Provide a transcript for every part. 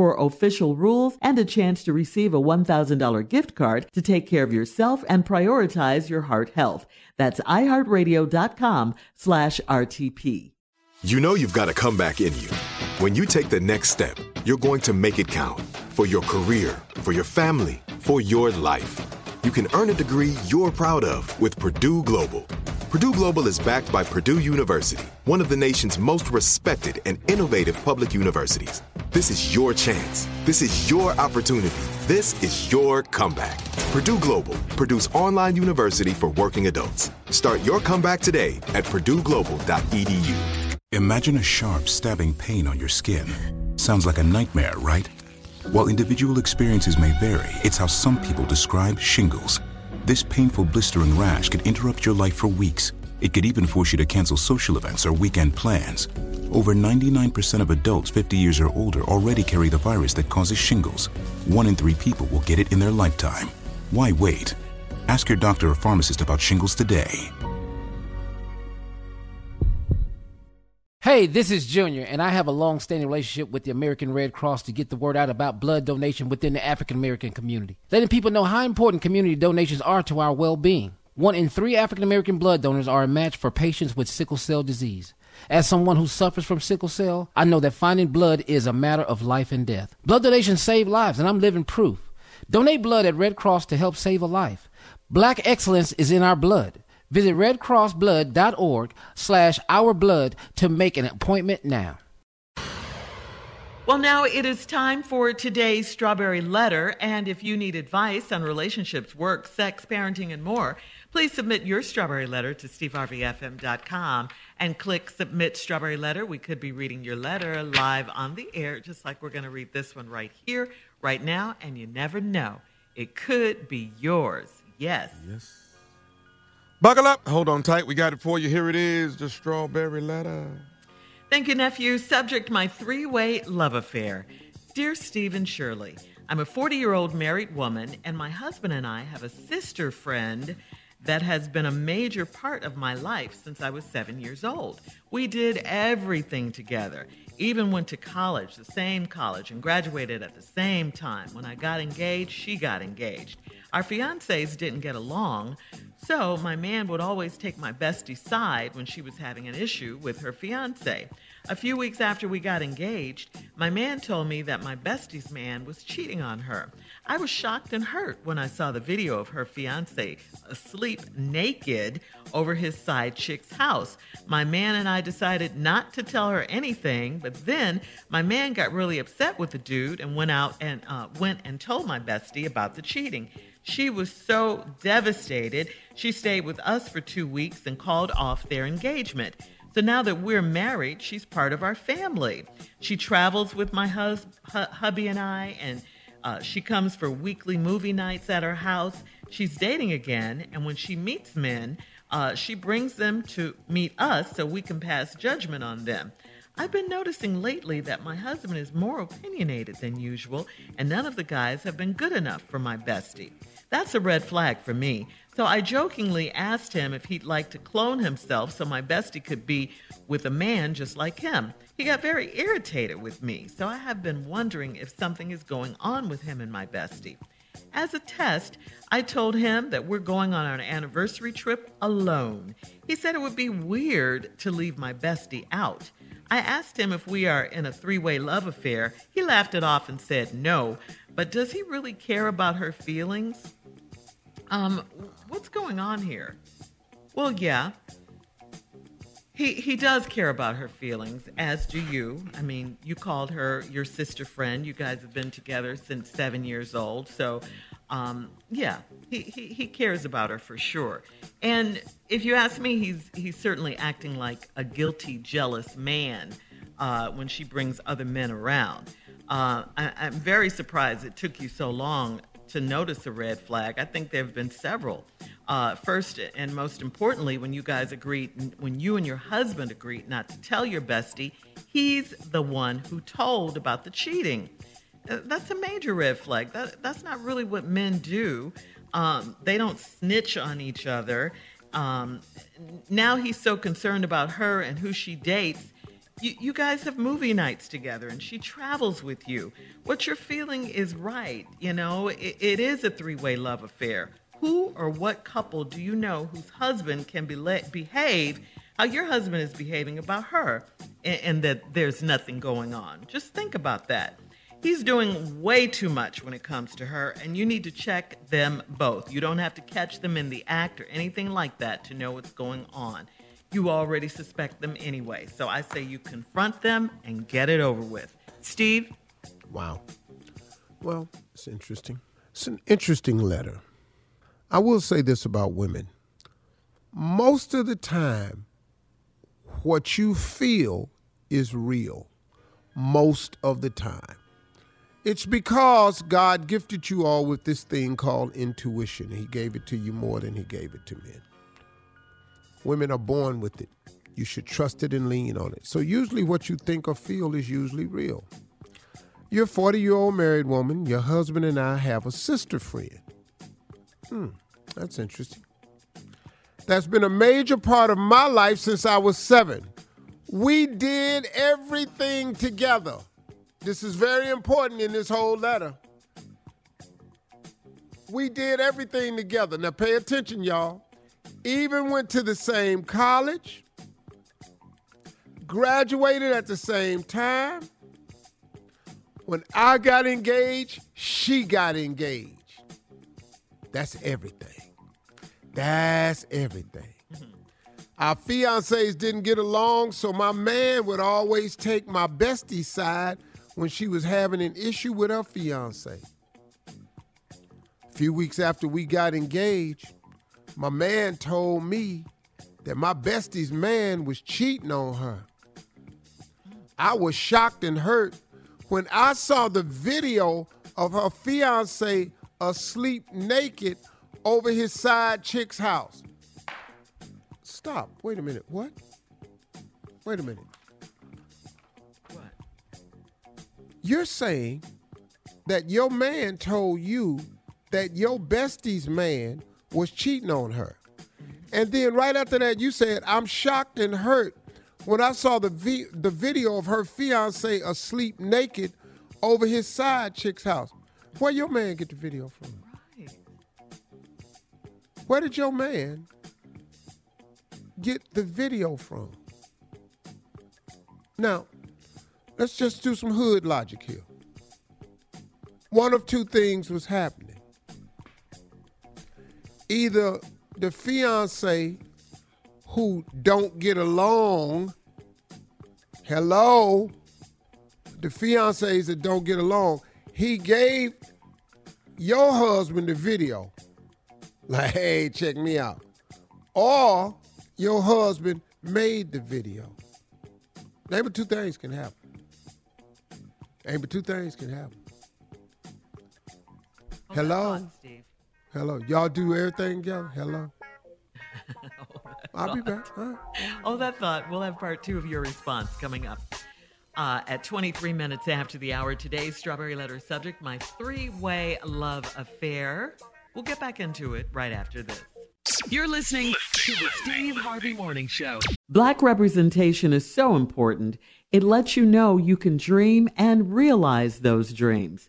for official rules and a chance to receive a $1,000 gift card to take care of yourself and prioritize your heart health. That's iheartradio.com slash RTP. You know you've got a comeback in you. When you take the next step, you're going to make it count for your career, for your family, for your life. You can earn a degree you're proud of with Purdue Global. Purdue Global is backed by Purdue University, one of the nation's most respected and innovative public universities. This is your chance. This is your opportunity. This is your comeback. Purdue Global, Purdue's online university for working adults. Start your comeback today at purdueglobal.edu. Imagine a sharp, stabbing pain on your skin. Sounds like a nightmare, right? While individual experiences may vary, it's how some people describe shingles. This painful blistering rash could interrupt your life for weeks. It could even force you to cancel social events or weekend plans. Over 99% of adults 50 years or older already carry the virus that causes shingles. One in three people will get it in their lifetime. Why wait? Ask your doctor or pharmacist about shingles today. Hey, this is Junior, and I have a long standing relationship with the American Red Cross to get the word out about blood donation within the African American community, letting people know how important community donations are to our well being. One in three African American blood donors are a match for patients with sickle cell disease. As someone who suffers from sickle cell, I know that finding blood is a matter of life and death. Blood donations save lives, and I'm living proof. Donate blood at Red Cross to help save a life. Black excellence is in our blood. Visit redcrossblood.org slash ourblood to make an appointment now. Well, now it is time for today's Strawberry Letter. And if you need advice on relationships, work, sex, parenting, and more, please submit your Strawberry Letter to steveharveyfm.com and click Submit Strawberry Letter. We could be reading your letter live on the air, just like we're going to read this one right here, right now. And you never know, it could be yours. Yes. Yes. Buckle up. Hold on tight. We got it for you. Here it is the strawberry letter. Thank you, nephew. Subject My Three Way Love Affair. Dear Stephen Shirley, I'm a 40 year old married woman, and my husband and I have a sister friend that has been a major part of my life since I was seven years old. We did everything together, even went to college, the same college, and graduated at the same time. When I got engaged, she got engaged. Our fiancés didn't get along, so my man would always take my bestie's side when she was having an issue with her fiance. A few weeks after we got engaged, my man told me that my bestie's man was cheating on her. I was shocked and hurt when I saw the video of her fiance asleep naked over his side chick's house. My man and I decided not to tell her anything, but then my man got really upset with the dude and went out and uh, went and told my bestie about the cheating. She was so devastated, she stayed with us for two weeks and called off their engagement. So now that we're married, she's part of our family. She travels with my hus- hu- hubby and I, and uh, she comes for weekly movie nights at our house. She's dating again, and when she meets men, uh, she brings them to meet us so we can pass judgment on them. I've been noticing lately that my husband is more opinionated than usual, and none of the guys have been good enough for my bestie. That's a red flag for me. So I jokingly asked him if he'd like to clone himself so my bestie could be with a man just like him. He got very irritated with me, so I have been wondering if something is going on with him and my bestie. As a test, I told him that we're going on an anniversary trip alone. He said it would be weird to leave my bestie out. I asked him if we are in a three way love affair. He laughed it off and said no. But does he really care about her feelings? Um, what's going on here? Well, yeah. He, he does care about her feelings, as do you. I mean, you called her your sister friend. You guys have been together since seven years old. So, um, yeah, he, he, he cares about her for sure. And if you ask me, he's, he's certainly acting like a guilty, jealous man uh, when she brings other men around. Uh, I, I'm very surprised it took you so long to notice a red flag. I think there have been several. Uh, first and most importantly, when you guys agreed, when you and your husband agreed not to tell your bestie, he's the one who told about the cheating. That's a major red flag. That, that's not really what men do. Um, they don't snitch on each other. Um, now he's so concerned about her and who she dates. You, you guys have movie nights together and she travels with you. What you're feeling is right. You know, it, it is a three way love affair. Who or what couple do you know whose husband can be let behave how your husband is behaving about her and, and that there's nothing going on? Just think about that. He's doing way too much when it comes to her, and you need to check them both. You don't have to catch them in the act or anything like that to know what's going on. You already suspect them anyway, so I say you confront them and get it over with. Steve? Wow. Well, it's interesting. It's an interesting letter. I will say this about women. Most of the time, what you feel is real. Most of the time. It's because God gifted you all with this thing called intuition. He gave it to you more than He gave it to men. Women are born with it. You should trust it and lean on it. So, usually, what you think or feel is usually real. You're a 40 year old married woman. Your husband and I have a sister friend. Hmm, that's interesting. That's been a major part of my life since I was seven. We did everything together. This is very important in this whole letter. We did everything together. Now, pay attention, y'all. Even went to the same college, graduated at the same time. When I got engaged, she got engaged. That's everything. That's everything. Mm-hmm. Our fiancés didn't get along, so my man would always take my bestie's side when she was having an issue with her fiance. A few weeks after we got engaged, my man told me that my bestie's man was cheating on her. I was shocked and hurt when I saw the video of her fiance asleep naked over his side chick's house. Stop. Wait a minute. What? Wait a minute. What? You're saying that your man told you that your bestie's man was cheating on her. And then right after that, you said, I'm shocked and hurt when I saw the, vi- the video of her fiance asleep naked over his side chick's house. Where your man get the video from? Where did your man get the video from? Now, let's just do some hood logic here. One of two things was happening. Either the fiance who don't get along, hello, the fiancés that don't get along, he gave your husband the video. Like, hey, check me out. Or your husband made the video. Name of two things can happen. Name of two things can happen. Hello? thought, Steve. Hello. Y'all do everything together? Hello. I'll be back. Huh? Oh, that thought. We'll have part two of your response coming up. Uh, at 23 minutes after the hour, today's Strawberry Letter subject my three way love affair. We'll get back into it right after this. You're listening to the Steve Harvey Morning Show. Black representation is so important. It lets you know you can dream and realize those dreams.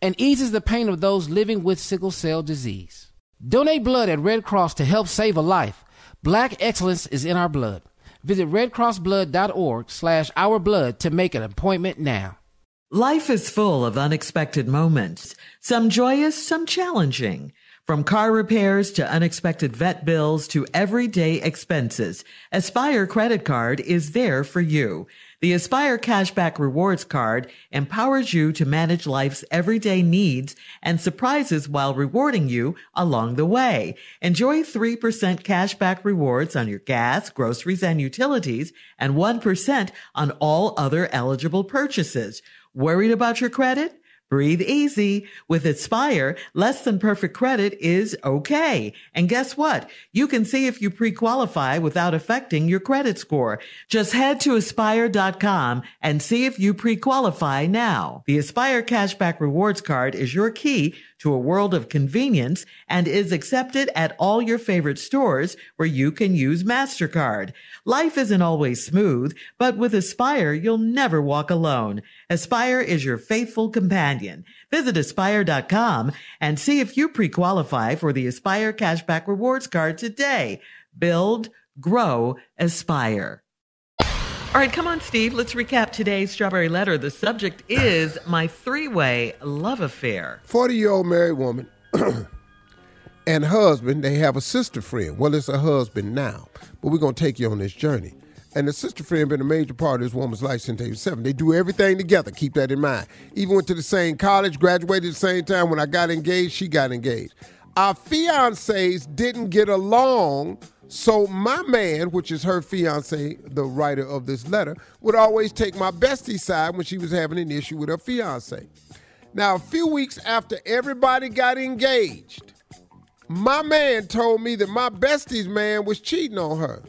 and eases the pain of those living with sickle cell disease. Donate blood at Red Cross to help save a life. Black excellence is in our blood. Visit redcrossblood.org slash ourblood to make an appointment now. Life is full of unexpected moments, some joyous, some challenging. From car repairs to unexpected vet bills to everyday expenses, Aspire Credit Card is there for you. The Aspire Cashback Rewards Card empowers you to manage life's everyday needs and surprises while rewarding you along the way. Enjoy 3% cashback rewards on your gas, groceries, and utilities, and 1% on all other eligible purchases. Worried about your credit? Breathe easy. With Aspire, less than perfect credit is okay. And guess what? You can see if you pre-qualify without affecting your credit score. Just head to aspire.com and see if you pre-qualify now. The Aspire Cashback Rewards Card is your key to a world of convenience and is accepted at all your favorite stores where you can use MasterCard. Life isn't always smooth, but with Aspire, you'll never walk alone. Aspire is your faithful companion. Visit aspire.com and see if you pre-qualify for the Aspire Cashback Rewards Card today. Build, grow, aspire. All right, come on, Steve. Let's recap today's Strawberry Letter. The subject is my three way love affair. 40 year old married woman and husband, they have a sister friend. Well, it's a husband now, but we're going to take you on this journey. And the sister friend been a major part of this woman's life since were seven. They do everything together. Keep that in mind. Even went to the same college, graduated at the same time. When I got engaged, she got engaged. our fiancés didn't get along. So my man, which is her fiance, the writer of this letter, would always take my bestie's side when she was having an issue with her fiance. Now, a few weeks after everybody got engaged, my man told me that my bestie's man was cheating on her.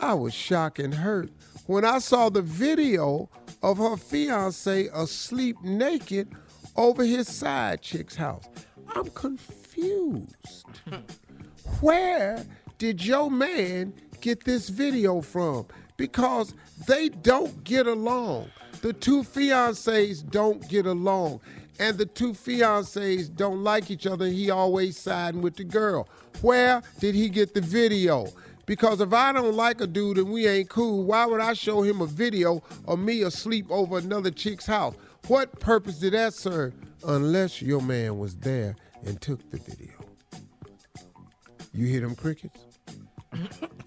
I was shocked and hurt when I saw the video of her fiance asleep naked over his side chick's house. I'm confused. Where did your man get this video from? Because they don't get along. The two fiancés don't get along. And the two fiancés don't like each other. He always siding with the girl. Where did he get the video? Because if I don't like a dude and we ain't cool, why would I show him a video of me asleep over another chick's house? What purpose did that serve? Unless your man was there and took the video. You hear them crickets?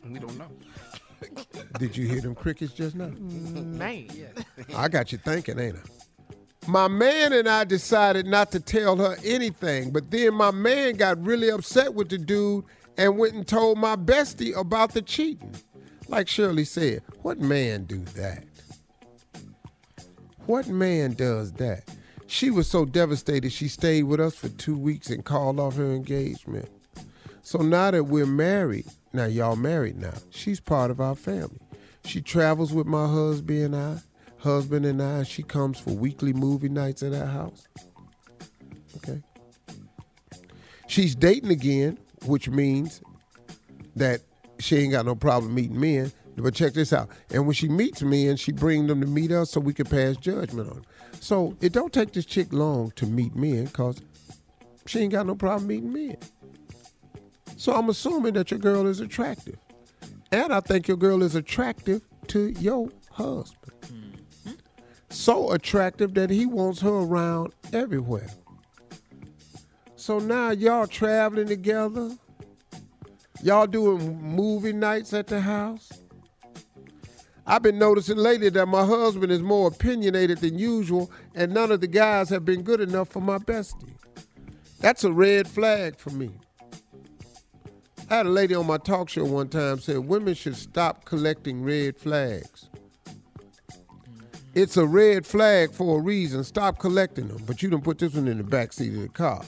we don't know. Did you hear them crickets just now? Mm, man. I got you thinking, ain't I? My man and I decided not to tell her anything, but then my man got really upset with the dude and went and told my bestie about the cheating. Like Shirley said, what man do that? What man does that? She was so devastated she stayed with us for two weeks and called off her engagement. So now that we're married, now y'all married now, she's part of our family. She travels with my husband and I, husband and I, and she comes for weekly movie nights at our house. Okay. She's dating again, which means that she ain't got no problem meeting men. But check this out. And when she meets men, she brings them to meet us so we can pass judgment on them. So it don't take this chick long to meet men because she ain't got no problem meeting men. So I'm assuming that your girl is attractive. And I think your girl is attractive to your husband. Mm-hmm. So attractive that he wants her around everywhere. So now y'all traveling together. Y'all doing movie nights at the house. I've been noticing lately that my husband is more opinionated than usual, and none of the guys have been good enough for my bestie. That's a red flag for me. I had a lady on my talk show one time said women should stop collecting red flags. It's a red flag for a reason. Stop collecting them. But you don't put this one in the back seat of the car.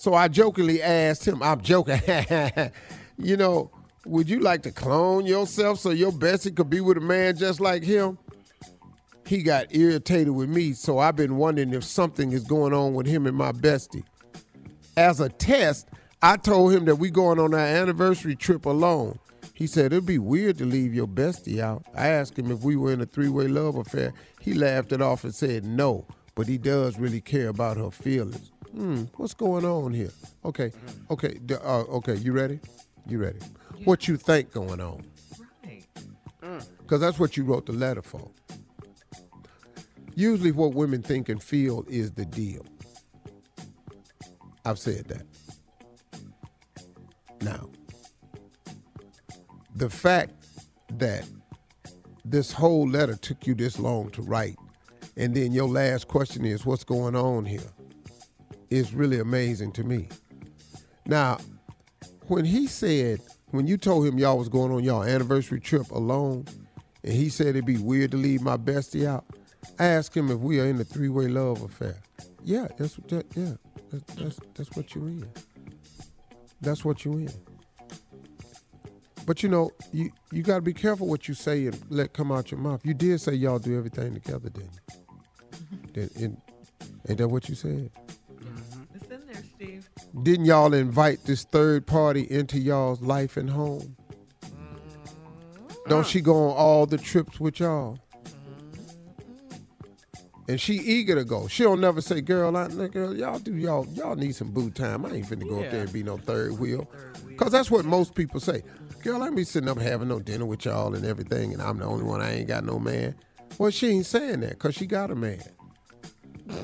So I jokingly asked him, I'm joking, you know, would you like to clone yourself so your bestie could be with a man just like him? He got irritated with me, so I've been wondering if something is going on with him and my bestie. As a test, I told him that we going on our anniversary trip alone. He said it'd be weird to leave your bestie out. I asked him if we were in a three-way love affair. He laughed it off and said no, but he does really care about her feelings. Hmm, what's going on here? Okay, okay, d- uh, okay. You ready? You ready? What you think going on? Right. Because that's what you wrote the letter for. Usually, what women think and feel is the deal. I've said that. Now, the fact that this whole letter took you this long to write, and then your last question is, What's going on here? Is really amazing to me. Now, when he said, when you told him y'all was going on y'all anniversary trip alone, and he said it'd be weird to leave my bestie out, I asked him if we are in a three-way love affair. Yeah, that's what that, yeah, that's, that's that's what you're in. That's what you're in. But you know, you you got to be careful what you say and let come out your mouth. You did say y'all do everything together, didn't you? Mm-hmm. Did, in, ain't that what you said? Didn't y'all invite this third party into y'all's life and home? Don't she go on all the trips with y'all? And she eager to go. She'll never say, "Girl, I, girl, y'all do y'all y'all need some boo time. I ain't finna go up there and be no third wheel." Cause that's what most people say. Girl, I be sitting up having no dinner with y'all and everything, and I'm the only one I ain't got no man. Well, she ain't saying that cause she got a man.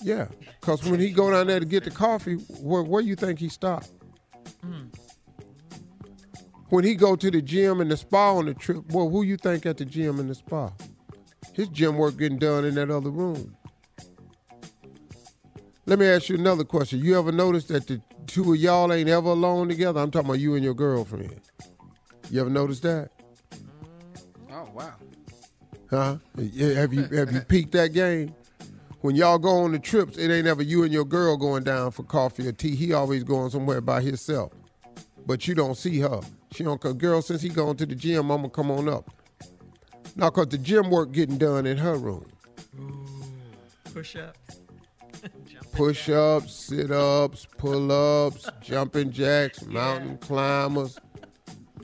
Yeah, cause when he go down there to get the coffee, where where you think he stop? Hmm. When he go to the gym and the spa on the trip, well, who you think at the gym and the spa? His gym work getting done in that other room. Let me ask you another question. You ever notice that the two of y'all ain't ever alone together? I'm talking about you and your girlfriend. You ever noticed that? Oh wow. Huh? Have you have you peeked that game? When y'all go on the trips, it ain't ever you and your girl going down for coffee or tea. He always going somewhere by himself. But you don't see her. She don't come. Girl, since he going to the gym, I'ma come on up. Now, cause the gym work getting done in her room. Push ups. Push ups, sit ups, pull ups, jumping jacks, mountain climbers.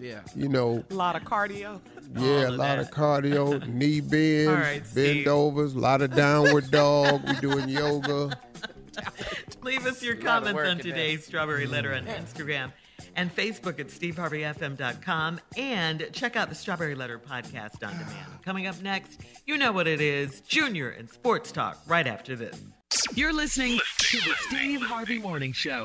Yeah. You know, A lot of cardio. yeah, a lot that. of cardio, knee bends, All right, Steve. bend overs, a lot of downward dog. We're doing yoga. Leave us your comments on in that. today's Strawberry Letter on Instagram and Facebook at steveharveyfm.com and check out the Strawberry Letter podcast on demand. Coming up next, you know what it is Junior and Sports Talk right after this. You're listening to the Steve Harvey Morning Show.